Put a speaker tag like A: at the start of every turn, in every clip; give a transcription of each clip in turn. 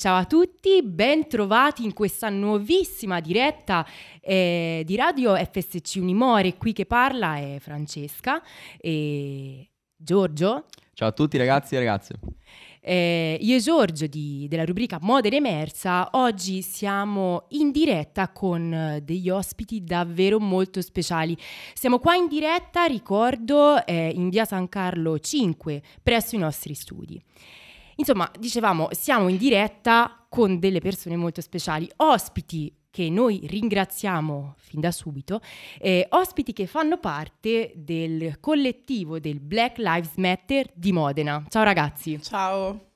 A: ciao a tutti, ben trovati in questa nuovissima diretta eh, di Radio FSC Unimore. Qui che parla è Francesca e Giorgio.
B: Ciao a tutti ragazzi e ragazze.
A: Eh, io e Giorgio di, della rubrica Moda Emersa, oggi siamo in diretta con eh, degli ospiti davvero molto speciali. Siamo qua in diretta, ricordo, eh, in via San Carlo 5, presso i nostri studi. Insomma, dicevamo, siamo in diretta con delle persone molto speciali, ospiti che noi ringraziamo fin da subito, eh, ospiti che fanno parte del collettivo del Black Lives Matter di Modena. Ciao ragazzi.
C: Ciao.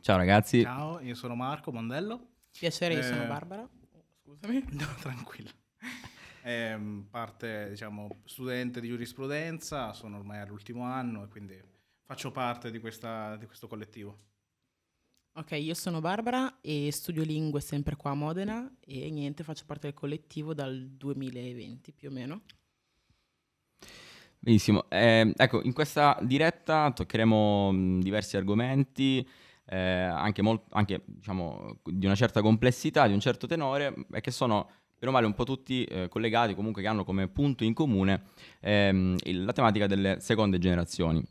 B: Ciao ragazzi.
D: Ciao, io sono Marco Mondello.
C: Piacere, io sono eh, Barbara.
D: Scusami. No, tranquillo. Eh, parte, diciamo, studente di giurisprudenza, sono ormai all'ultimo anno e quindi faccio parte di, questa, di questo collettivo.
C: Ok, io sono Barbara e studio lingue sempre qua a Modena e niente, faccio parte del collettivo dal 2020 più o meno.
B: Benissimo, eh, ecco, in questa diretta toccheremo mh, diversi argomenti, eh, anche, molt- anche diciamo, di una certa complessità, di un certo tenore, e che sono per o male un po' tutti eh, collegati, comunque che hanno come punto in comune ehm, il, la tematica delle seconde generazioni.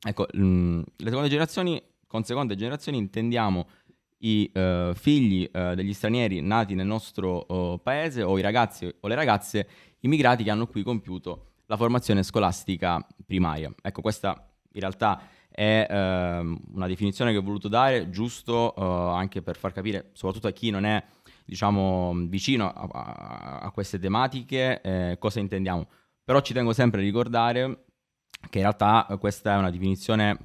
B: Ecco, mh, le seconde generazioni con seconde generazioni intendiamo i uh, figli uh, degli stranieri nati nel nostro uh, paese o i ragazzi o le ragazze immigrati che hanno qui compiuto la formazione scolastica primaria. Ecco, questa in realtà è ehm, una definizione che ho voluto dare giusto anche per far capire, soprattutto a chi non è diciamo, vicino a, a, a queste tematiche, eh, cosa intendiamo. Però ci tengo sempre a ricordare che in realtà eh, questa è una definizione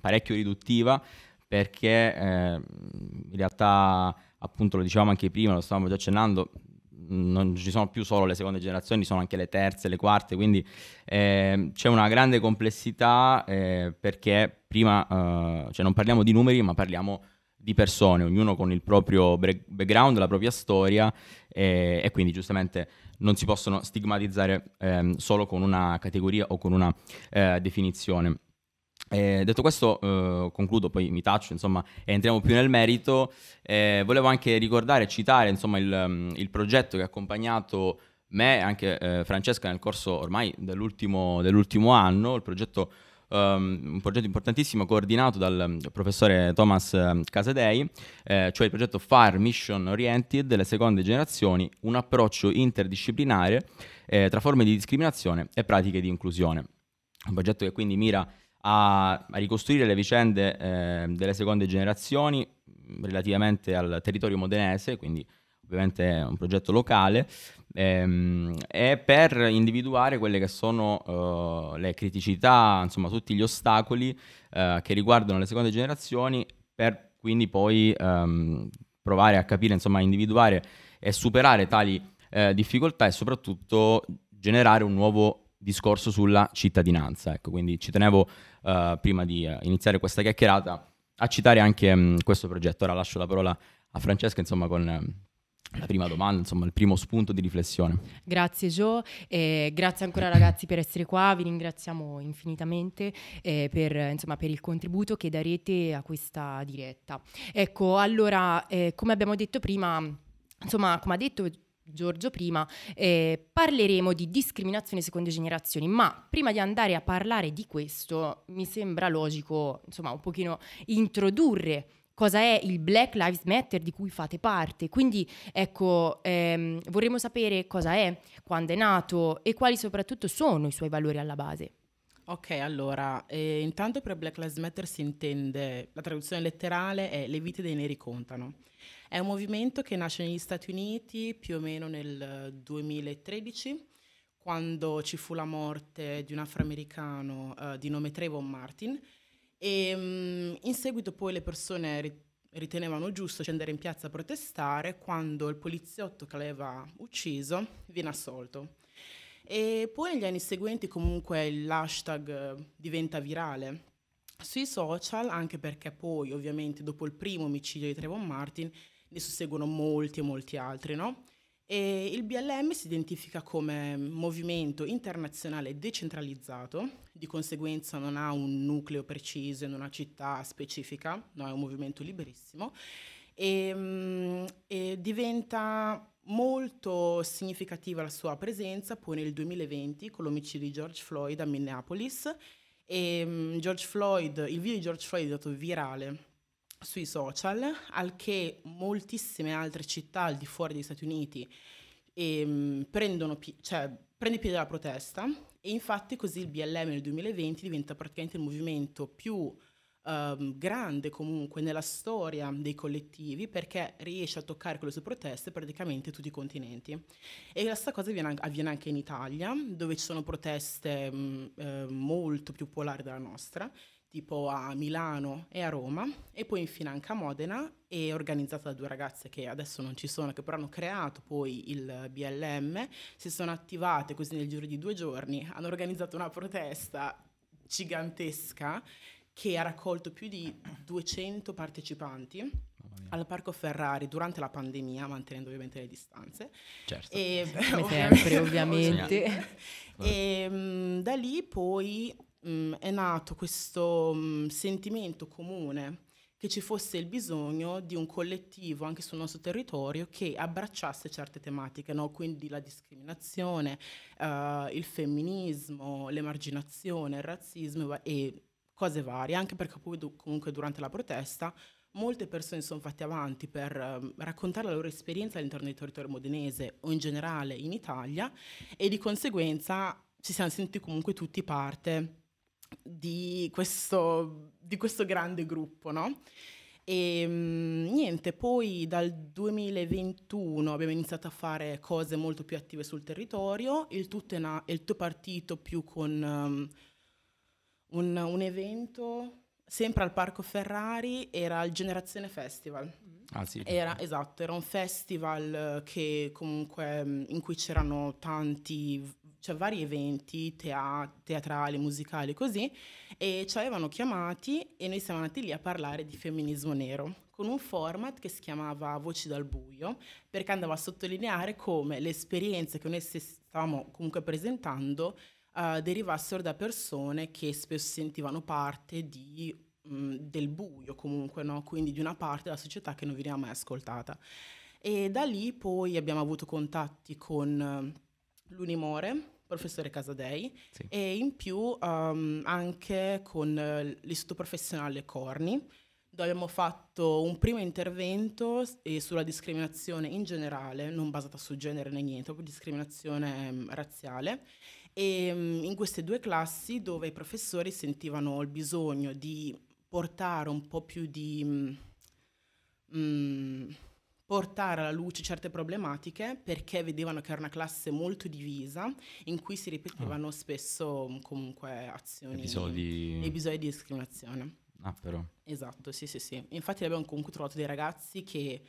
B: parecchio riduttiva perché eh, in realtà appunto lo dicevamo anche prima, lo stavamo già accennando, non ci sono più solo le seconde generazioni, sono anche le terze, le quarte, quindi eh, c'è una grande complessità eh, perché prima, eh, cioè non parliamo di numeri, ma parliamo di persone, ognuno con il proprio background, la propria storia e, e quindi giustamente non si possono stigmatizzare ehm, solo con una categoria o con una eh, definizione. Eh, detto questo, eh, concludo, poi mi taccio, insomma, e entriamo più nel merito. Eh, volevo anche ricordare citare, insomma, il, mm, il, progetto che ha accompagnato me e anche eh, Francesca nel corso ormai dell'ultimo, dell'ultimo anno, il progetto um, un progetto importantissimo coordinato dal professore Thomas mm, Casadei, eh, cioè il progetto FAR Mission Oriented delle seconde generazioni, un approccio interdisciplinare eh, tra forme di discriminazione e pratiche di inclusione. Un progetto che quindi mira a, a ricostruire le vicende eh, delle seconde generazioni relativamente al territorio modenese, quindi ovviamente è un progetto locale, ehm, e per individuare quelle che sono uh, le criticità, insomma tutti gli ostacoli uh, che riguardano le seconde generazioni, per quindi poi um, provare a capire, insomma, individuare e superare tali uh, difficoltà e soprattutto generare un nuovo discorso sulla cittadinanza. Ecco, quindi ci tenevo prima di iniziare questa chiacchierata a citare anche um, questo progetto. Ora lascio la parola a Francesca, insomma, con la prima domanda, insomma, il primo spunto di riflessione.
A: Grazie Gio, eh, grazie ancora ragazzi per essere qua, vi ringraziamo infinitamente eh, per, insomma, per, il contributo che darete a questa diretta. Ecco, allora, eh, come abbiamo detto prima, insomma, come ha detto Giorgio prima, eh, parleremo di discriminazione seconde generazioni, ma prima di andare a parlare di questo mi sembra logico, insomma, un pochino introdurre cosa è il Black Lives Matter di cui fate parte. Quindi ecco, ehm, vorremmo sapere cosa è, quando è nato e quali soprattutto sono i suoi valori alla base.
C: Ok, allora, eh, intanto per Black Lives Matter si intende, la traduzione letterale è le vite dei neri contano. È un movimento che nasce negli Stati Uniti più o meno nel 2013, quando ci fu la morte di un afroamericano uh, di nome Trayvon Martin, e um, in seguito poi le persone ritenevano giusto scendere in piazza a protestare quando il poliziotto che l'aveva ucciso viene assolto. E poi negli anni seguenti comunque l'hashtag eh, diventa virale sui social, anche perché poi ovviamente dopo il primo omicidio di Trevon Martin ne susseguono molti e molti altri, no? E il BLM si identifica come movimento internazionale decentralizzato, di conseguenza non ha un nucleo preciso in una città specifica, no, è un movimento liberissimo. e, mm, e diventa molto significativa la sua presenza poi nel 2020 con l'omicidio di George Floyd a Minneapolis e um, George Floyd, il video di George Floyd è stato virale sui social, al che moltissime altre città al di fuori degli Stati Uniti um, prendono, cioè, prende piede la protesta e infatti così il BLM nel 2020 diventa praticamente il movimento più um, grande comunque nella storia dei collettivi perché riesce a toccare con le sue proteste praticamente tutti i continenti. E la stessa cosa avviene, avviene anche in Italia, dove ci sono proteste um, eh, molto più popolari della nostra, tipo a Milano e a Roma, e poi infine anche a Modena, e organizzata da due ragazze che adesso non ci sono, che però hanno creato poi il BLM, si sono attivate così nel giro di due giorni, hanno organizzato una protesta gigantesca che ha raccolto più di 200 partecipanti al Parco Ferrari durante la pandemia, mantenendo ovviamente le distanze.
B: Certo.
A: E, Come sempre, ovviamente.
C: e mh, da lì poi mh, è nato questo mh, sentimento comune che ci fosse il bisogno di un collettivo anche sul nostro territorio che abbracciasse certe tematiche, no? quindi la discriminazione, uh, il femminismo, l'emarginazione, il razzismo e cose varie, anche perché poi comunque durante la protesta molte persone sono fatte avanti per um, raccontare la loro esperienza all'interno del territorio modenese o in generale in Italia e di conseguenza ci siamo sentiti comunque tutti parte di questo, di questo grande gruppo, no? E um, niente, poi dal 2021 abbiamo iniziato a fare cose molto più attive sul territorio, il tutto, na- il tuo partito più con... Um, un, un evento sempre al Parco Ferrari, era il Generazione Festival.
B: Ah, sì.
C: Era, esatto, era un festival che comunque in cui c'erano tanti, cioè vari eventi tea- teatrali, musicali, così, e ci avevano chiamati e noi siamo andati lì a parlare di femminismo nero con un format che si chiamava Voci dal buio, perché andava a sottolineare come le esperienze che noi stavamo comunque presentando uh, derivassero da persone che spesso sentivano parte di, mh, mm, del buio comunque, no? quindi di una parte della società che non veniva mai ascoltata. E da lì poi abbiamo avuto contatti con uh, l'Unimore, professore Casadei, sì. e in più um, anche con uh, l'Istituto Professionale Corni, dove abbiamo fatto un primo intervento eh, sulla discriminazione in generale, non basata su genere né niente, proprio discriminazione um, razziale, e ehm, in queste due classi dove i professori sentivano il bisogno di portare un po' più di... Mm, portare alla luce certe problematiche perché vedevano che era una classe molto divisa in cui si ripetevano oh. spesso mm, comunque azioni
B: episodi...
C: episodi di discriminazione.
B: Ah, però.
C: Esatto, sì, sì, sì. Infatti abbiamo comunque trovato dei ragazzi che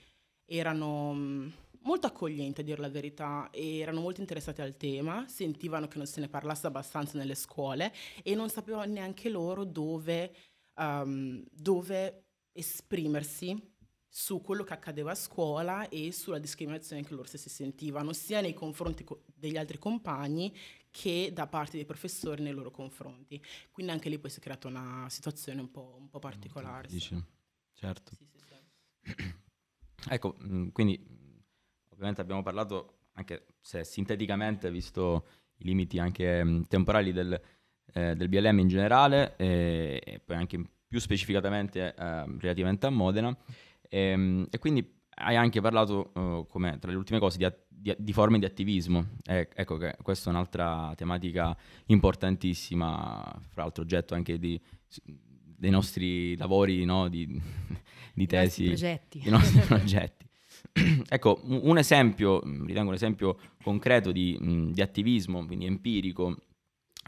C: erano molto accoglienti a dire la verità, erano molto interessati al tema, sentivano che non se ne parlasse abbastanza nelle scuole e non sapevano neanche loro dove, um, dove esprimersi su quello che accadeva a scuola e sulla discriminazione che loro stessi sentivano, sia nei confronti co- degli altri compagni che da parte dei professori nei loro confronti. Quindi anche lì poi si è creata una situazione un po', un po particolare.
B: Dici, sì. certo. Sì, sì, ecco, mm, quindi Ovviamente abbiamo parlato, anche se sinteticamente, visto i limiti anche mh, temporali del, eh, del, BLM in generale e, e, poi anche più specificatamente eh, relativamente a Modena. E, ehm, e, quindi hai anche parlato, uh, come tra le ultime cose, di, di, di forme di attivismo. E, ecco che questa è un'altra tematica importantissima, fra l'altro oggetto anche di, dei nostri lavori, no? di, di tesi.
A: I nostri progetti.
B: I nostri progetti. ecco, un esempio, mm, ritengo un esempio concreto di, mm, di attivismo, quindi empirico,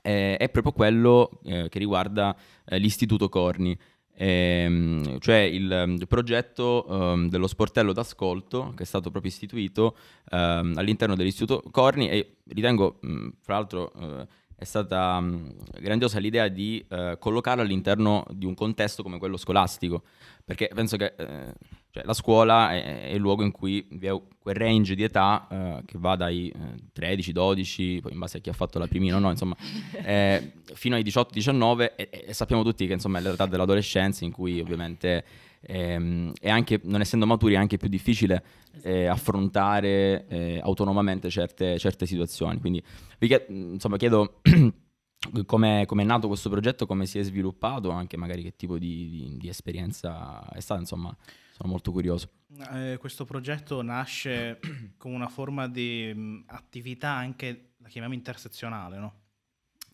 B: eh, è proprio quello eh, che riguarda eh, l'Istituto Corni, ehm, cioè il, il progetto um, dello sportello d'ascolto che è stato proprio istituito um, all'interno dell'Istituto Corni e ritengo, mh, fra l'altro, eh, è stata mh, grandiosa l'idea di uh, collocarlo all'interno di un contesto come quello scolastico, perché penso che eh, cioè, la scuola è, è, il luogo in cui vi è quel range di età eh, che va dai eh, 13, 12, poi in base a chi ha fatto la primina, no, insomma, eh, fino ai 18, 19 e, e, sappiamo tutti che insomma è l'età dell'adolescenza in cui ovviamente ehm, anche, non essendo maturi è anche più difficile
C: Esatto.
B: eh, affrontare eh, autonomamente certe, certe situazioni. Quindi vi chie- insomma, chiedo come è nato questo progetto, come si è sviluppato, anche magari che tipo di, di- di esperienza è stata, insomma, sono molto curioso.
D: Eh, questo progetto nasce con una forma di mh, attività anche, la chiamiamo intersezionale, no?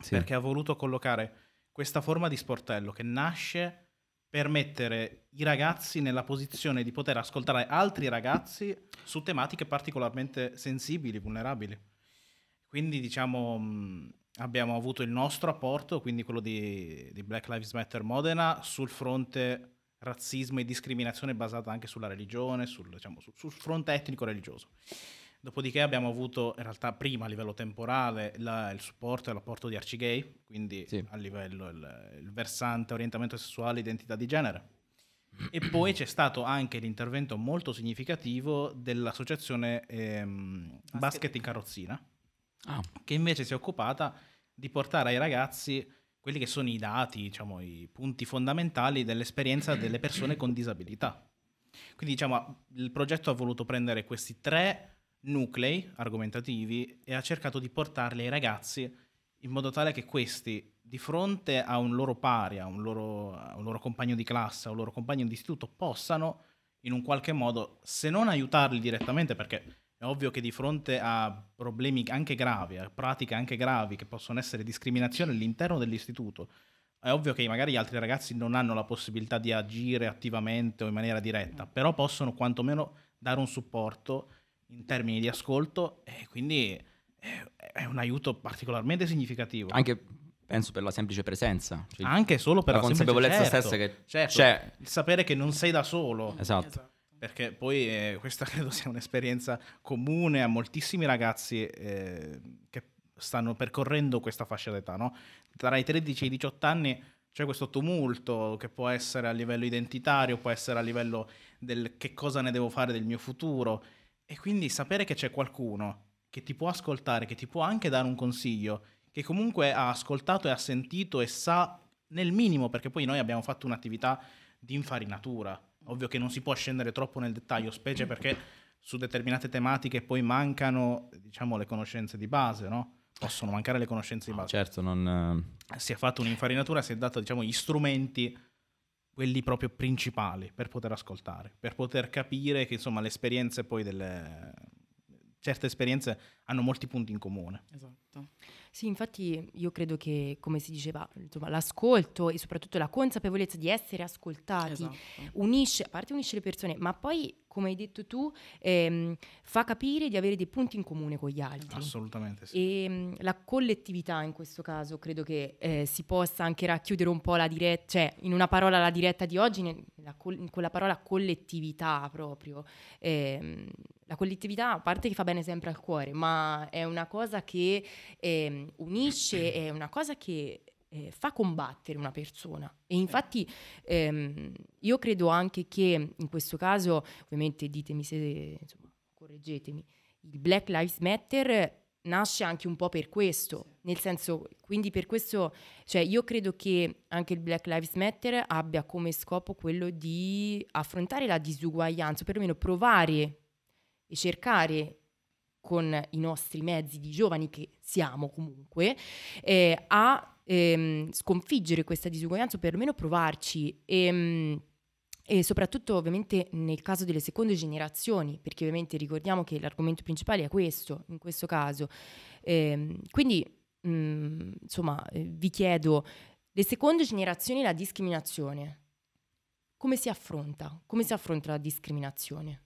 B: Sì.
D: Perché ha voluto collocare questa forma di sportello che nasce per mettere i ragazzi nella posizione di poter ascoltare altri ragazzi su tematiche particolarmente sensibili, vulnerabili. Quindi diciamo mh, abbiamo avuto il nostro apporto, quindi quello di, di Black Lives Matter Modena, sul fronte razzismo e discriminazione basata anche sulla religione, sul, diciamo, sul- sul fronte etnico-religioso. Dopodiché abbiamo avuto in realtà prima a livello temporale la- il supporto e l'apporto di Arcigay, quindi
B: Sì.
D: a livello il, il versante orientamento sessuale, identità di genere. E poi c'è stato anche l'intervento molto significativo dell'associazione ehm,
C: Basket.
D: Basket in Carrozzina,
B: Ah,
D: che invece si è occupata di portare ai ragazzi quelli che sono i dati, diciamo, i punti fondamentali dell'esperienza delle persone con disabilità. Quindi, diciamo, il progetto ha voluto prendere questi tre nuclei argomentativi e ha cercato di portarli ai ragazzi in modo tale che questi, di fronte a un loro pari, a un loro, a un loro compagno di classe, a un loro compagno di istituto, possano in un qualche modo, se non aiutarli direttamente, perché è ovvio che di fronte a problemi anche gravi, a pratiche anche gravi che possono essere discriminazioni all'interno dell'istituto, è ovvio che magari gli altri ragazzi non hanno la possibilità di agire attivamente o in maniera diretta, però possono quantomeno dare un supporto in termini di ascolto e quindi è, è un aiuto particolarmente significativo.
B: anche penso per la semplice presenza. Cioè,
D: Anche solo per
B: la
D: la,
B: consapevolezza
D: certo,
B: stessa che
D: certo,
B: c'è.
D: il sapere che non sei da solo.
B: Esatto.
D: Perché poi eh, questa credo sia un'esperienza comune a moltissimi ragazzi eh, che stanno percorrendo questa fascia d'età, no? Tra i 13 e i 18 anni c'è questo tumulto che può essere a livello identitario, può essere a livello del che cosa ne devo fare del mio futuro. E quindi sapere che c'è qualcuno che ti può ascoltare, che ti può anche dare un consiglio, che comunque ha ascoltato e ha sentito e sa nel minimo, perché poi noi abbiamo fatto un'attività di infarinatura. Ovvio che non si può scendere troppo nel dettaglio, specie perché su determinate tematiche poi mancano, diciamo, le conoscenze di base, no? Possono mancare le conoscenze di base.
B: Certo, non...
D: Si è fatta un'infarinatura, si è dato, diciamo, gli strumenti, quelli proprio principali, per poter ascoltare, per poter capire che, insomma, le esperienze poi delle... Certe esperienze hanno molti punti in comune.
C: Esatto.
A: Sì, infatti io credo che, come si diceva, insomma, l'ascolto e soprattutto la consapevolezza di essere ascoltati
C: esatto.
A: unisce, a parte unisce le persone, ma poi, come hai detto tu, ehm, fa capire di avere dei punti in comune con gli altri.
D: Assolutamente sì.
A: E mh, la collettività in questo caso credo che eh, si possa anche racchiudere un po' la diretta, cioè in una parola la diretta di oggi, nel- la col- in quella parola collettività proprio. Ehm, la collettività, a parte che fa bene sempre al cuore, ma è una cosa che ehm, unisce, è una cosa che eh, fa combattere una persona. E infatti ehm, io credo anche che in questo caso, ovviamente ditemi se, insomma, correggetemi, il Black Lives Matter nasce anche un po' per questo, nel senso, quindi per questo, cioè io credo che anche il Black Lives Matter abbia come scopo quello di affrontare la disuguaglianza, o perlomeno provare e cercare con i nostri mezzi di giovani che siamo comunque, eh, a ehm, sconfiggere questa disuguaglianza o perlomeno provarci. E, e soprattutto ovviamente nel caso delle seconde generazioni, perché ovviamente ricordiamo che l'argomento principale è questo, in questo caso. Ehm, quindi, mh, insomma, eh, vi chiedo, le seconde generazioni e la discriminazione, come si affronta? Come si affronta la discriminazione?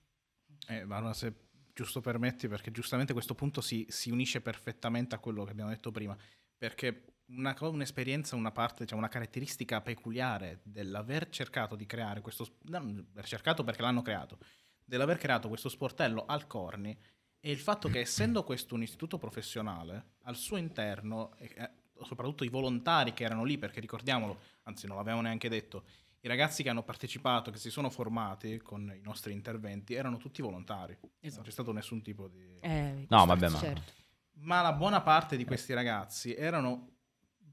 D: Eh, Barbara, se giusto permetti, perché giustamente questo punto si, si unisce perfettamente a quello che abbiamo detto prima, perché una un'esperienza, una parte, cioè una caratteristica peculiare dell'aver cercato di creare questo, non cercato perché l'hanno creato, dell'aver creato questo sportello al Corni è il fatto che essendo questo un istituto professionale, al suo interno, eh, soprattutto i volontari che erano lì, perché ricordiamolo, anzi non l'avevamo neanche detto, i ragazzi che hanno partecipato, che si sono formati con i nostri interventi, erano tutti volontari. Non
C: Esatto.
D: c'è stato nessun tipo di...
A: Eh,
B: No, vabbè, ma-
A: certo.
D: Ma la buona parte di questi ragazzi erano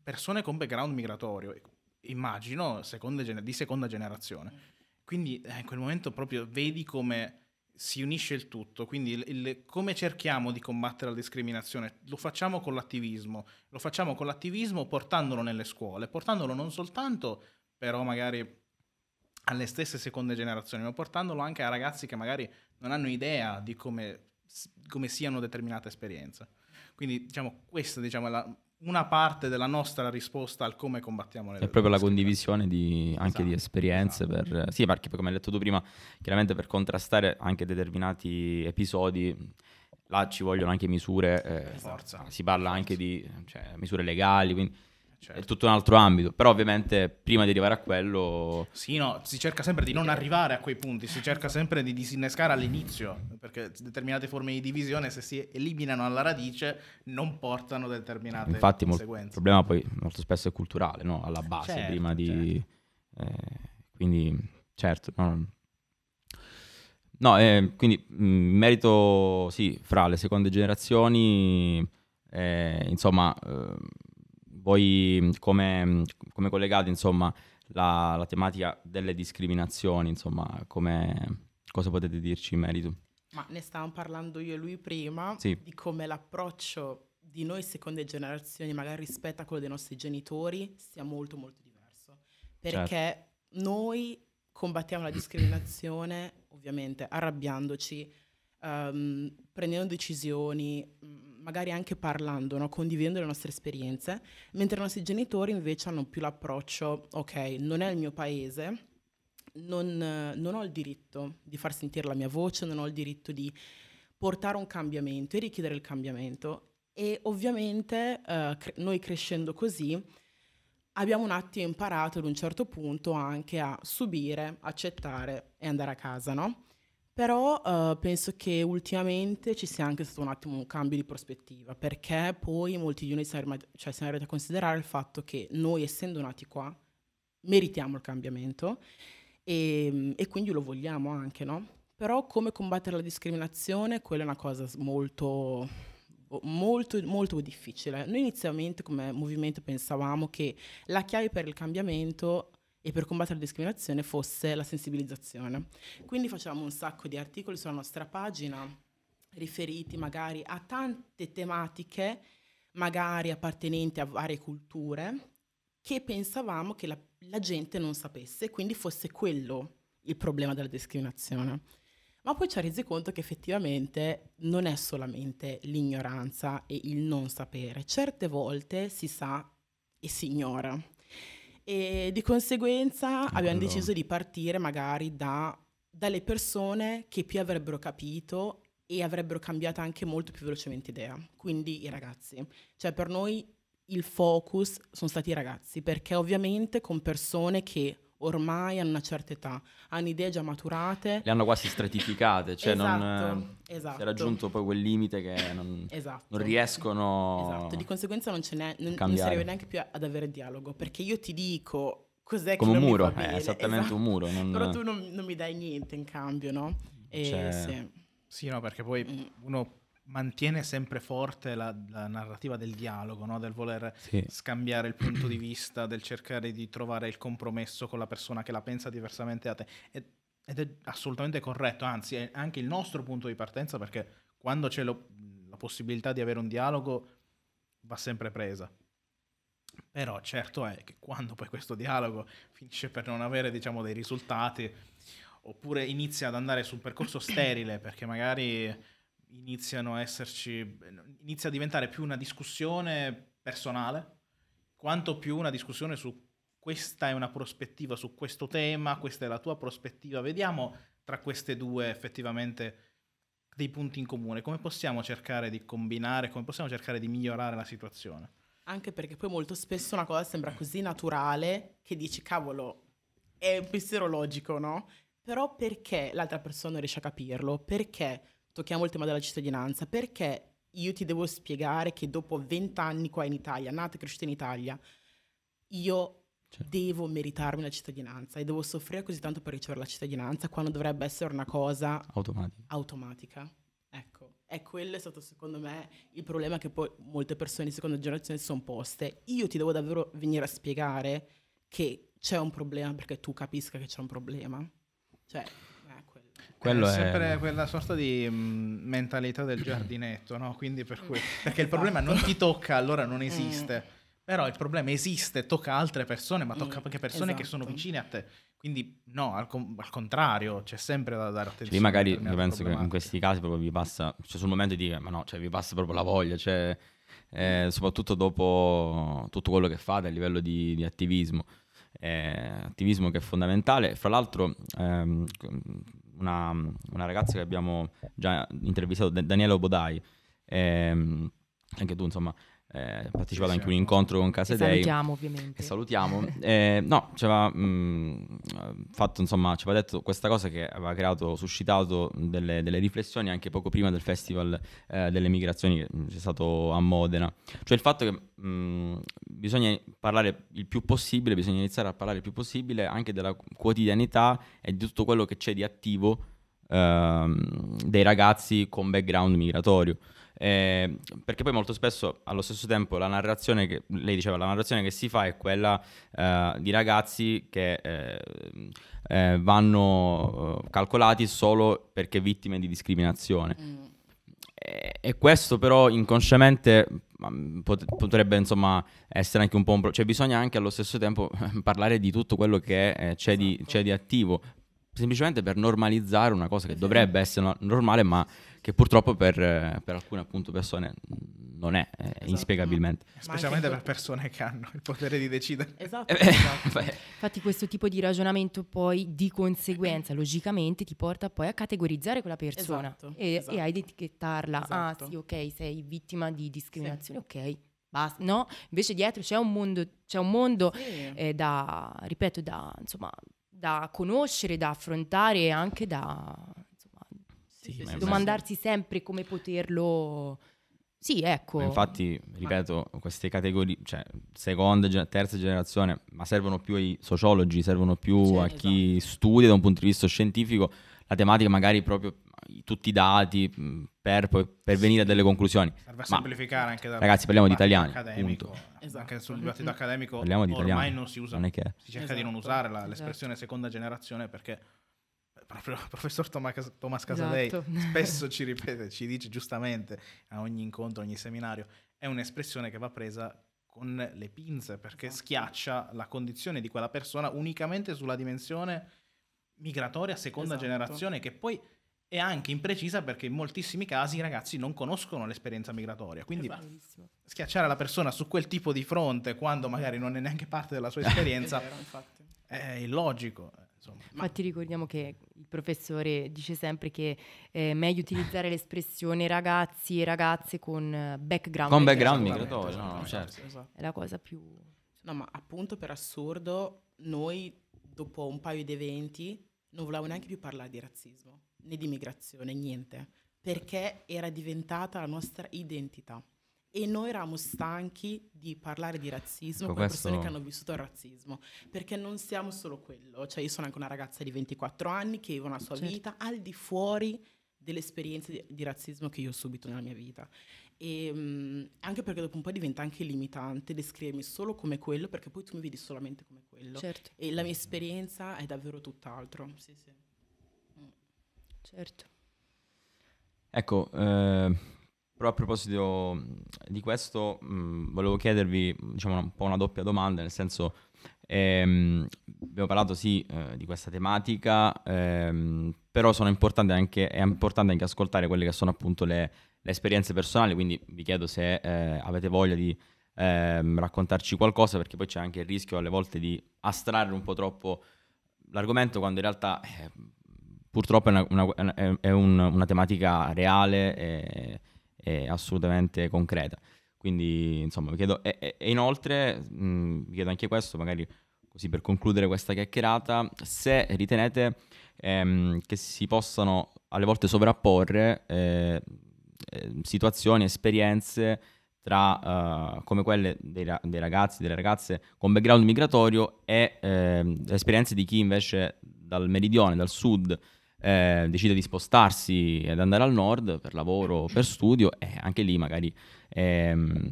D: persone con background migratorio, immagino seconde gene- di seconda generazione. quindi eh, in quel momento proprio vedi come si unisce il tutto, quindi il, il, come cerchiamo di combattere la discriminazione? Lo facciamo con l'attivismo, lo facciamo con l'attivismo portandolo nelle scuole, portandolo non soltanto però magari alle stesse seconde generazioni, ma portandolo anche a ragazzi che magari non hanno idea di come, come siano determinate esperienze. Quindi diciamo questa diciamo, è la, una parte della nostra risposta al come combattiamo le
B: È proprio la condivisione di, anche esatto, di esperienze, esatto. per, sì, perché come hai detto tu prima, chiaramente per contrastare anche determinati episodi, là ci vogliono anche misure, eh, si parla anche di cioè, misure legali, quindi Certo. È tutto un altro ambito, però ovviamente prima di arrivare a quello...
D: Sì, no, si cerca sempre di non arrivare a quei punti, si cerca sempre di disinnescare all'inizio, perché determinate forme di divisione se si eliminano alla radice non portano determinate
B: Infatti, conseguenze. Infatti il problema poi molto spesso è culturale, no? alla base, certo, prima di... Certo. Eh, quindi, certo, no, No, eh, quindi in merito, sì, fra le seconde generazioni, eh, insomma, eh, voi come, come collegate insomma la, la, tematica delle discriminazioni, insomma, come, cosa potete dirci in merito?
C: Ma ne stavamo parlando io e lui prima,
B: sì.
C: di come l'approccio di noi seconde generazioni, magari rispetto a quello dei nostri genitori, sia molto molto diverso. Perché certo. noi combattiamo la discriminazione, ovviamente arrabbiandoci, um, prendendo decisioni, magari anche parlando, no? condividendo le nostre esperienze, mentre i nostri genitori invece hanno più l'approccio, ok, non è il mio paese, non, non, ho il diritto di far sentire la mia voce, non ho il diritto di portare un cambiamento e richiedere il cambiamento. E ovviamente uh, cre- noi crescendo così abbiamo un attimo imparato ad un certo punto anche a subire, accettare e andare a casa, no? Però uh, penso che ultimamente ci sia anche stato un attimo un cambio di prospettiva, perché poi molti di noi siamo, cioè, siamo arrivati a considerare il fatto che noi, essendo nati qua, meritiamo il cambiamento e, e quindi lo vogliamo anche, no? Però come combattere la discriminazione, quella è una cosa molto, molto, molto difficile. Noi inizialmente come movimento pensavamo che la chiave per il cambiamento e per combattere la discriminazione fosse la sensibilizzazione. Quindi facciamo un sacco di articoli sulla nostra pagina riferiti magari a tante tematiche, magari appartenenti a varie culture, che pensavamo che la, la gente non sapesse, quindi fosse quello il problema della discriminazione. Ma poi ci ha resi conto che effettivamente non è solamente l'ignoranza e il non sapere, certe volte si sa e si ignora. E di conseguenza abbiamo deciso di partire magari da, dalle persone che più avrebbero capito e avrebbero cambiato anche molto più velocemente idea, quindi i ragazzi. Cioè per noi il focus sono stati i ragazzi, perché ovviamente con persone che ormai hanno una certa età, hanno idee già maturate.
B: Le hanno quasi stratificate, cioè
C: esatto,
B: non,
C: esatto.
B: si è raggiunto poi quel limite che non,
C: esatto.
B: non riescono
C: Esatto, di conseguenza non, ce n'è, non, non si arriva neanche più ad avere dialogo, perché io ti dico cos'è
B: Come
C: che
B: un muro,
C: è
B: esattamente
C: esatto.
B: un muro. Non...
C: Però tu non, non, mi dai niente in cambio, no?
D: E, cioè... sì. sì, no, perché poi mm. uno mantiene sempre forte la, la narrativa del dialogo, no? del voler sì. scambiare il punto di vista, del cercare di trovare il compromesso con la persona che la pensa diversamente da te. Ed, ed è assolutamente corretto, anzi è anche il nostro punto di partenza perché quando c'è lo, la possibilità di avere un dialogo va sempre presa. Però certo è che quando poi questo dialogo finisce per non avere diciamo, dei risultati oppure inizia ad andare su un percorso sterile perché magari iniziano a esserci, inizia a diventare più una discussione personale, quanto più una discussione su questa è una prospettiva su questo tema, questa è la tua prospettiva, vediamo tra queste due effettivamente dei punti in comune, come possiamo cercare di combinare, come possiamo cercare di migliorare la situazione.
C: Anche perché poi molto spesso una cosa sembra così naturale che dici cavolo, è un pensiero logico, no? Però perché l'altra persona riesce a capirlo? Perché tocchiamo il tema della cittadinanza, perché io ti devo spiegare che dopo vent'anni qua in Italia, nata e cresciuta in Italia, io certo. devo meritarmi la cittadinanza e devo soffrire così tanto per ricevere la cittadinanza quando dovrebbe essere una cosa
B: automatica.
C: automatica. Ecco, e quello è stato secondo me il problema che poi molte persone di seconda generazione si sono poste. Io ti devo davvero venire a spiegare che c'è un problema perché tu capisca che c'è un problema. Cioè, quello.
D: È
B: è-
D: sempre quella sorta di mm, mentalità del giardinetto, no? Quindi per cui... Perché il problema non ti tocca, allora non esiste. Però il problema esiste, tocca altre persone, ma tocca
C: Mm,
D: anche persone che sono
C: esatto.
D: vicine a te. Quindi no, al, con- al contrario, c'è sempre da dare
B: Cioè,
D: attenzione.
B: lì magari io penso che in questi casi proprio vi passa, cioè sul momento di dire, ma no, cioè vi passa proprio la voglia, cioè, eh, soprattutto dopo tutto quello che fate a livello di, di attivismo. Eh, attivismo che è fondamentale. Fra l'altro, ehm, una, una ragazza che abbiamo già intervistato, Da- Daniela Obodai, ehm, anche tu insomma, eh, partecipato
D: Sì,
B: anche a un incontro con
A: Che
B: Casedei
A: salutiamo ovviamente.
B: salutiamo. Eh, no, ci aveva mh, fatto, insomma, ci aveva detto questa cosa che aveva creato, suscitato delle, delle riflessioni anche poco prima del Festival eh, delle Migrazioni che mh, c'è stato a Modena. Cioè il fatto che mh, bisogna parlare il più possibile, bisogna iniziare a parlare il più possibile anche della quotidianità e di tutto quello che c'è di attivo ehm, dei ragazzi con background migratorio. Eh, perché poi molto spesso allo stesso tempo la narrazione che lei diceva la narrazione che si fa è quella eh, di ragazzi che eh, eh, vanno eh, calcolati solo perché vittime di discriminazione
C: Mm.
B: e, e questo però inconsciamente mm, pot- potrebbe insomma essere anche un po' un pro- cioè bisogna anche allo stesso tempo parlare di tutto quello che eh, c'è, di,
C: Esatto.
B: c'è di attivo semplicemente per normalizzare una cosa che dovrebbe essere no- normale ma che purtroppo per, eh, per alcune appunto persone non è eh,
C: Esatto.
B: inspiegabilmente
D: Specialmente per persone che hanno il potere di decidere.
C: Esatto,
B: Eh,
C: esatto.
B: beh,
A: Infatti questo tipo di ragionamento poi di conseguenza logicamente ti porta poi a categorizzare quella persona
C: Esatto,
A: e,
C: esatto.
A: e a etichettarla.
C: Esatto.
A: Ah sì, ok, sei vittima di discriminazione, ok, basta. No, invece dietro c'è un mondo, c'è un mondo
C: Sì.
A: eh, da, ripeto, da, insomma, da conoscere, da affrontare e anche da insomma,
C: Sì, sì, sì,
A: domandarsi sempre come poterlo... Sì, ecco.
B: Ma infatti, ripeto, queste categorie, cioè seconda, terza generazione, ma servono più ai sociologi, servono più a chi studia da un punto di vista scientifico la tematica, magari proprio tutti i dati mh, per, poi- per venire a delle conclusioni.
D: Serve a
B: Ma-
D: semplificare anche dal
B: ragazzi, parliamo di italiani,
D: accademico.
B: punto.
C: Esatto.
D: Anche sul dibattito accademico
B: Parliamo di
D: ormai
B: italiani.
D: non si usa,
B: Non è che...
D: si cerca di non
C: Esatto.
D: usare la-
A: Esatto.
D: l'espressione seconda generazione perché proprio il professor Thomas, Thomas Casadei
A: Esatto.
D: spesso ci ripete, ci dice giustamente a ogni incontro, ogni seminario, è un'espressione che va presa con le pinze perché
C: Esatto.
D: schiaccia la condizione di quella persona unicamente sulla dimensione migratoria seconda
C: Esatto.
D: generazione che poi è anche imprecisa perché in moltissimi casi i ragazzi non conoscono l'esperienza migratoria. Quindi schiacciare la persona su quel tipo di fronte quando magari non è neanche parte della sua esperienza
C: È vero,
D: è illogico. eh, Insomma.
A: Infatti ricordiamo che il professore dice sempre che è meglio utilizzare l'espressione ragazzi e ragazze con eh, background.
B: Con background migratorio, no, no,
D: esatto,
B: certo.
C: Esatto.
A: È la cosa più...
C: No, ma appunto per assurdo, noi dopo un paio di eventi non volevamo neanche più parlare di razzismo, né di migrazione, niente, perché era diventata la nostra identità. E noi eravamo stanchi di parlare di razzismo
B: Ecco,
C: con persone
B: questo-
C: che hanno vissuto il razzismo, perché non siamo solo quello, cioè io sono anche una ragazza di 24 anni che vive una sua
A: Certo.
C: vita al di fuori delle esperienze di, di razzismo che io ho subito nella mia vita. E mh, anche perché dopo un po' diventa anche limitante descrivermi solo come quello, perché poi tu mi vedi solamente come quello.
A: Certo,
C: E la mia esperienza è davvero tutt'altro. Sì, sì.
A: Certo.
B: Ecco, eh, però a proposito di questo, mh, volevo chiedervi diciamo, un po' una doppia domanda, nel senso, ehm, abbiamo parlato sì eh, di questa tematica, ehm, però anche, è importante anche ascoltare quelle che sono appunto le, le esperienze personali, quindi vi chiedo se eh, avete voglia di ehm, raccontarci qualcosa, perché poi c'è anche il rischio alle volte di astrarre un po' troppo l'argomento quando in realtà eh, purtroppo è una, una- è- un- una tematica reale e, e assolutamente concreta. Quindi, insomma, vi chiedo, e, e- inoltre, mh, vi chiedo anche questo, magari così per concludere questa chiacchierata, se ritenete ehm, che si possano alle volte sovrapporre eh, eh, situazioni, esperienze tra eh, come quelle dei, dei ragazzi, delle ragazze con background migratorio e ehm, esperienze di chi invece dal meridione, dal sud, eh, decide di spostarsi ed andare al nord per lavoro o per studio e anche lì magari ehm,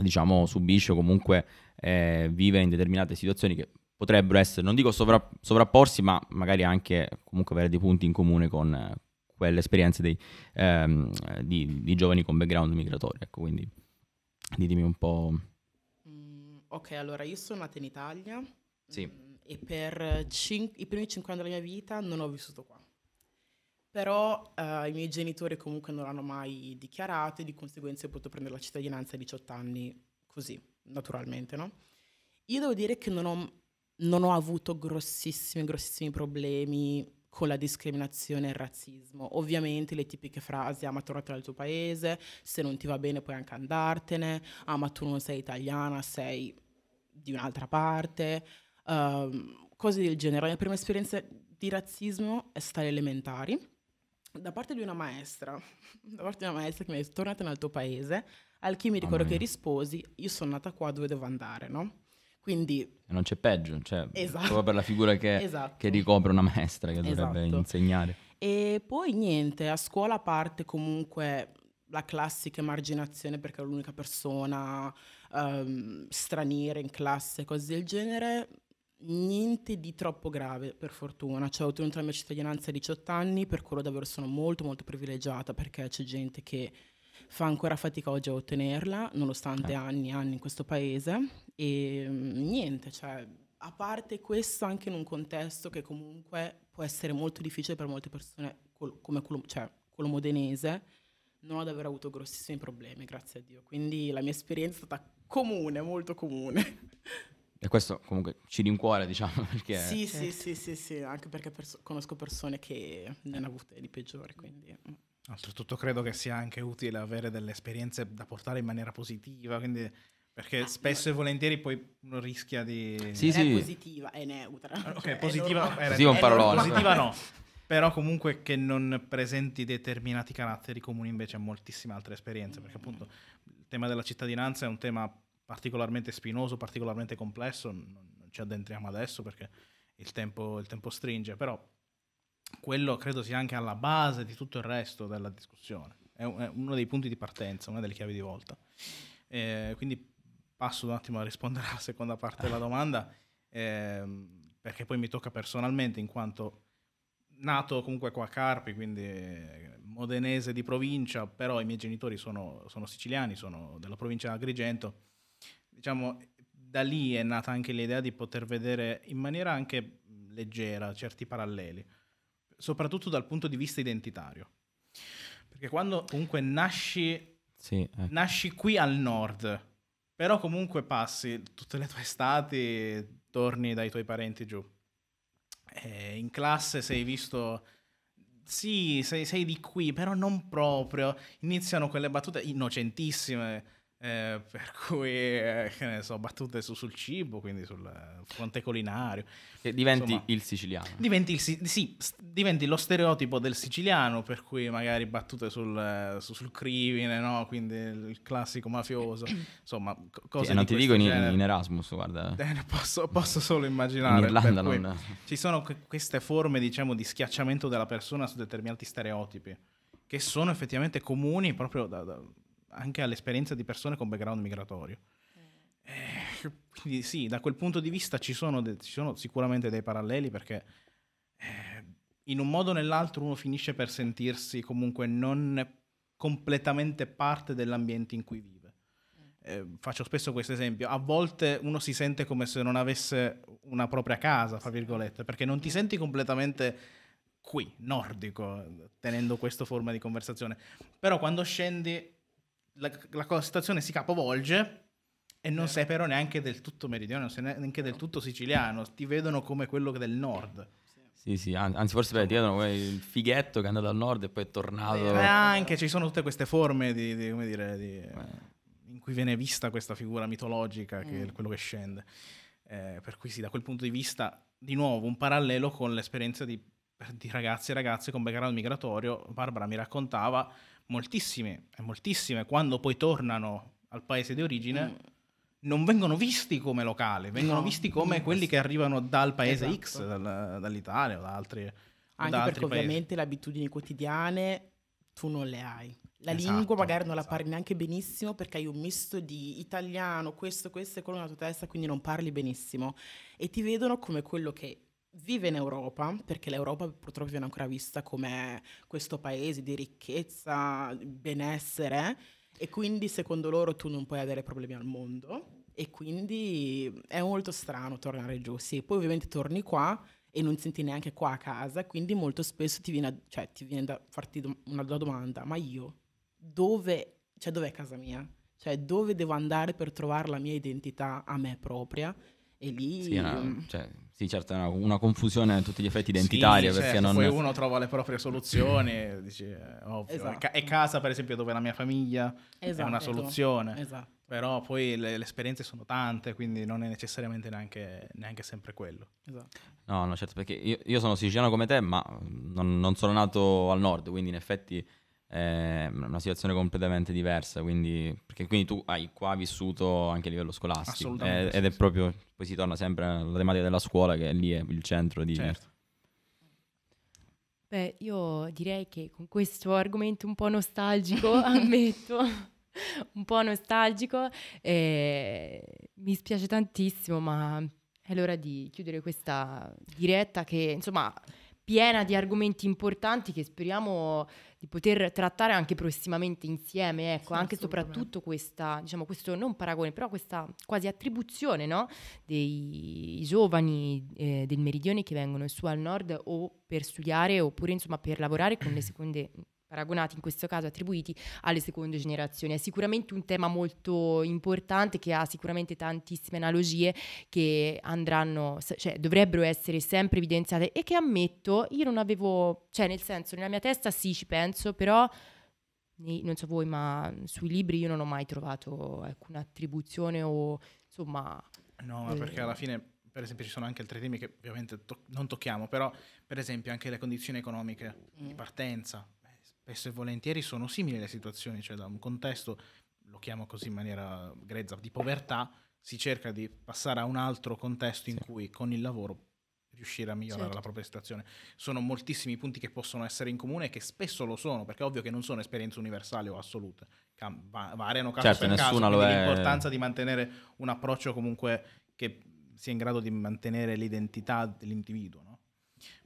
B: diciamo subisce o comunque eh, vive in determinate situazioni che potrebbero essere, non dico sovra- sovrapporsi, ma magari anche comunque avere dei punti in comune con eh, quelle esperienze dei, ehm, di, di, giovani con background migratorio. Ecco, quindi ditemi un po'.
C: Mm, ok, allora io sono nata in Italia
B: sì.
C: mm, e per cin- i primi cinque anni della mia vita non ho vissuto qua. Però uh, i miei genitori comunque non l'hanno mai dichiarato e di conseguenza ho potuto prendere la cittadinanza a 18 anni così, naturalmente, no? Io devo dire che non ho, non ho avuto grossissimi, grossissimi problemi con la discriminazione e il razzismo. Ovviamente le tipiche frasi, ah ma tornate nel tuo paese, se non ti va bene puoi anche andartene, ah ma tu non sei italiana, sei di un'altra parte, uh, cose del genere. La mia prima esperienza di razzismo è stata alle elementari da parte di una maestra, da parte di una maestra che mi ha detto tornate nel tuo paese, al che mi ricordo che risposi, io sono nata qua dove devo andare, no? Quindi...
B: Non c'è peggio, cioè,
C: esatto.
B: proprio per la figura che, esatto. che ricopre una maestra che dovrebbe esatto. insegnare.
C: E poi niente, a scuola parte comunque la classica emarginazione perché ero l'unica persona um, straniera in classe, cose del genere niente di troppo grave, per fortuna. Cioè, ho ottenuto la mia cittadinanza a 18 anni, per quello davvero sono molto, molto privilegiata perché c'è gente che fa ancora fatica oggi a ottenerla, nonostante eh. anni e anni in questo paese. E mm, niente, cioè, a parte questo, anche in un contesto che comunque può essere molto difficile per molte persone, come quello, cioè, quello modenese, non ho davvero avuto grossissimi problemi, grazie a Dio. Quindi la mia esperienza è stata comune, molto comune.
B: E questo comunque ci rincuora, diciamo, perché...
C: Sì, sì, sì, sì, sì, anche perché perso- conosco persone che ne hanno avute di peggiori, quindi... Mm.
D: Oltretutto credo che sia anche utile avere delle esperienze da portare in maniera positiva, quindi... Perché ah, spesso no. e volentieri poi uno rischia di...
C: Sì, sì. È positiva, è neutra.
D: Ah, ok, cioè, positiva...
B: È positiva un parolone.
D: Positiva no. Però comunque che non presenti determinati caratteri comuni invece a moltissime altre esperienze, perché appunto il tema della cittadinanza è un tema particolarmente spinoso, particolarmente complesso, non, ci addentriamo adesso perché il tempo, il tempo, stringe, però quello credo sia anche alla base di tutto il resto della discussione, è, un, è uno dei punti di partenza, una delle chiavi di volta. Eh, quindi passo un attimo a rispondere alla seconda parte della domanda, eh, perché poi mi tocca personalmente in quanto nato comunque qua a Carpi, quindi modenese di provincia, però i miei genitori sono, sono siciliani, sono della provincia di Agrigento diciamo, da lì è nata anche l'idea di poter vedere in maniera anche leggera certi paralleli, soprattutto dal punto di vista identitario. Perché quando comunque nasci,
B: sì, ecco.
D: nasci qui al nord, però comunque passi tutte le tue estati, torni dai tuoi parenti giù. E in classe sei visto sì, sei, sei, di qui, però non proprio. Iniziano quelle battute innocentissime eh, per cui, eh, che ne so, battute su, sul cibo, quindi sul fronte culinario.
B: Che diventi Insomma, il siciliano.
D: Diventi, il, sì, diventi lo stereotipo del siciliano, per cui magari battute sul, su, sul crimine, no? quindi il classico mafioso. Insomma, cose sì,
B: non ti dico in, in, Erasmus, guarda.
D: Eh, posso, posso, solo immaginare.
B: In Irlanda non...
D: Ci sono queste forme, diciamo, di schiacciamento della persona su determinati stereotipi, che sono effettivamente comuni proprio da, da anche all'esperienza di persone con background migratorio. Eh, quindi sì, da quel punto di vista ci sono, de- ci sono sicuramente dei paralleli perché eh, in un modo o nell'altro uno finisce per sentirsi comunque non completamente parte dell'ambiente in cui vive. Eh, faccio spesso questo esempio, a volte uno si sente come se non avesse una propria casa, fra virgolette, perché non ti senti completamente qui, nordico, tenendo questa forma di conversazione. Però quando scendi la, la situazione si capovolge e non sei però neanche del tutto meridionale, non sei neanche del tutto siciliano, ti vedono come quello del nord.
B: Sì, sì, anzi forse ti vedono il fighetto che è andato al nord e poi è tornato.
D: Beh, anche ci sono tutte queste forme di, di, come dire, di, in cui viene vista questa figura mitologica che mm. è quello che scende. Eh, per cui sì, da quel punto di vista, di nuovo, un parallelo con l'esperienza di, di ragazzi e ragazze con background migratorio. Barbara mi raccontava moltissime, moltissime, quando poi tornano al paese di origine, mm. non vengono visti come locali, vengono no, visti come quelli che arrivano dal paese esatto. X, dal, dall'Italia o da altri
C: Anche
D: da
C: perché
D: paesi.
C: ovviamente le abitudini quotidiane tu non le hai. La
D: Esatto,
C: lingua magari non la
D: esatto.
C: parli neanche benissimo perché hai un misto di italiano, questo, questo e quello nella tua testa, quindi non parli benissimo. E ti vedono come quello che vive in Europa, perché l'Europa purtroppo viene ancora vista come questo paese di ricchezza, benessere, e quindi secondo loro tu non puoi avere problemi al mondo. E quindi è molto strano tornare giù. Sì, poi ovviamente torni qua e non ti senti neanche qua a casa, quindi molto spesso ti viene, a- cioè, ti viene da farti una domanda, ma io dove, cioè dov'è casa mia? Cioè dove devo andare per trovare la mia identità a me propria? E lì...
B: Sì, una-
C: mm,
B: cioè, sì, certo, è una, una confusione a tutti gli effetti identitaria.
D: Sì,
B: perché
D: certo,
B: non...
D: poi uno trova le proprie soluzioni, e dici, eh, ovvio.
C: Esatto.
D: È ca- È casa, per esempio, dove la mia famiglia è
C: Esatto.
D: una soluzione.
C: Esatto.
D: Però poi le, le esperienze sono tante, quindi non è necessariamente neanche, neanche sempre quello.
C: esatto.
B: No, no, certo, perché io, io sono siciliano come te, ma non, non sono nato al nord, quindi in effetti è una situazione completamente diversa. Quindi, perché quindi tu hai qua vissuto anche a livello scolastico. Eh,
D: sì,
B: ed è
D: sì.
B: proprio, poi si torna sempre alla tematica della scuola, che lì è il centro di...
D: Certo.
A: Beh, io direi che con questo argomento un po' nostalgico, ammetto, un po' nostalgico, eh, mi spiace tantissimo, ma è l'ora di chiudere questa diretta che, insomma, piena di argomenti importanti che speriamo di poter trattare anche prossimamente insieme, ecco,
C: Sì,
A: anche e soprattutto questa, diciamo, questo non paragone, però questa quasi attribuzione, no? dei giovani eh, del meridione che vengono su al nord o per studiare oppure insomma per lavorare con le seconde paragonati in questo caso attribuiti alle seconde generazioni. È sicuramente un tema molto importante che ha sicuramente tantissime analogie che andranno, cioè dovrebbero essere sempre evidenziate e che ammetto io non avevo, cioè nel senso nella mia testa sì ci penso, però non so voi, ma sui libri io non ho mai trovato alcuna attribuzione o insomma
D: No, ma
A: Eh.
D: perché alla fine, per esempio, ci sono anche altri temi che ovviamente to- non tocchiamo, però per esempio anche le condizioni economiche di
C: Mm.
D: partenza, beh, spesso e volentieri sono simili le situazioni, cioè da un contesto, lo chiamo così in maniera grezza, di povertà, si cerca di passare a un altro contesto in
B: Sì.
D: cui con il lavoro riuscire a migliorare
A: Certo.
D: la propria situazione. Sono moltissimi punti che possono essere in comune e che spesso lo sono, perché è ovvio che non sono esperienze universali o assolute, Cam- va- variano caso
B: Certo,
D: per caso, quindi
B: è.
D: l'importanza di mantenere un approccio comunque che sia in grado di mantenere l'identità dell'individuo, no?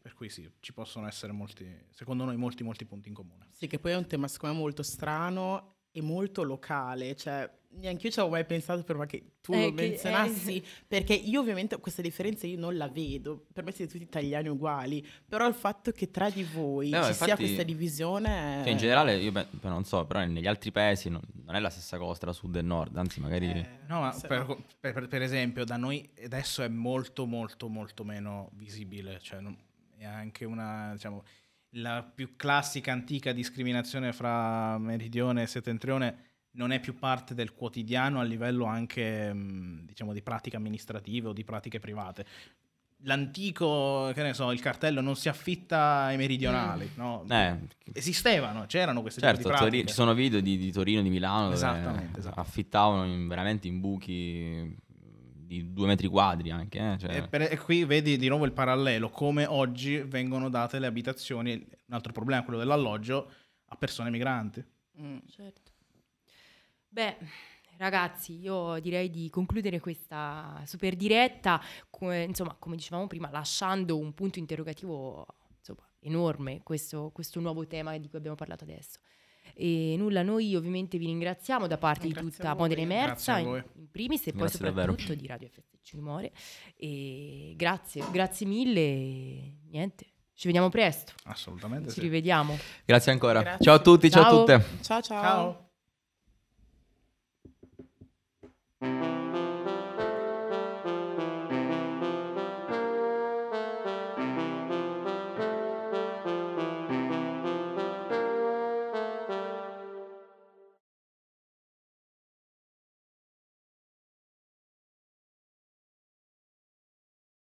D: Per cui sì, ci possono essere molti, secondo noi, molti, molti punti in comune.
C: Sì, che poi è un tema secondo me molto strano e molto locale, cioè neanche io ci avevo mai pensato prima che tu
A: Eh,
C: lo
A: che-
C: menzionassi, perché io ovviamente questa differenza io non la vedo, per me siete tutti italiani uguali, però il fatto che tra di voi
B: Eh, no,
C: ci sia
B: infatti-
C: questa divisione...
B: Cioè, in generale, io poi non so, però negli altri paesi non, non è la stessa cosa tra sud e nord, anzi magari...
C: eh,
D: No, ma per- per- per esempio, da noi adesso è molto, molto, molto meno visibile. Cioè, non- è anche una, diciamo, la più classica, antica discriminazione fra meridione e settentrione non è più parte del quotidiano a livello anche, mh, diciamo, di pratiche amministrative o di pratiche private. L'antico, che ne so, il cartello non si affitta ai meridionali, no?
B: Eh,
D: Esistevano, c'erano queste tipi
B: certo,
D: di
B: Tori- ci sono video di, di Torino, di Milano, dove
D: Esattamente, esatto.
B: affittavano in- veramente in buchi di due metri quadri anche. eh, cioè-
D: E, per- e qui vedi di nuovo il parallelo, come oggi vengono date le abitazioni, un altro problema, quello dell'alloggio, a persone migranti.
C: Mm.
A: Certo. Beh, ragazzi, io direi di concludere questa super diretta, come, insomma, come dicevamo prima, lasciando un punto interrogativo insomma, enorme questo, questo nuovo tema di cui abbiamo parlato adesso. E nulla, noi ovviamente vi ringraziamo da parte
C: Grazie
A: di tutta Modena Emersa, in, primis e poi
B: Grazie
A: soprattutto davvero. di Radio FSC Memore. E grazie, grazie mille e niente. Ci vediamo presto.
D: Assolutamente.
A: Ci
D: sì.
A: rivediamo.
B: Grazie ancora.
C: Grazie.
B: Ciao a tutti, ciao,
A: ciao
B: a tutte.
C: ciao. ciao.
D: ciao.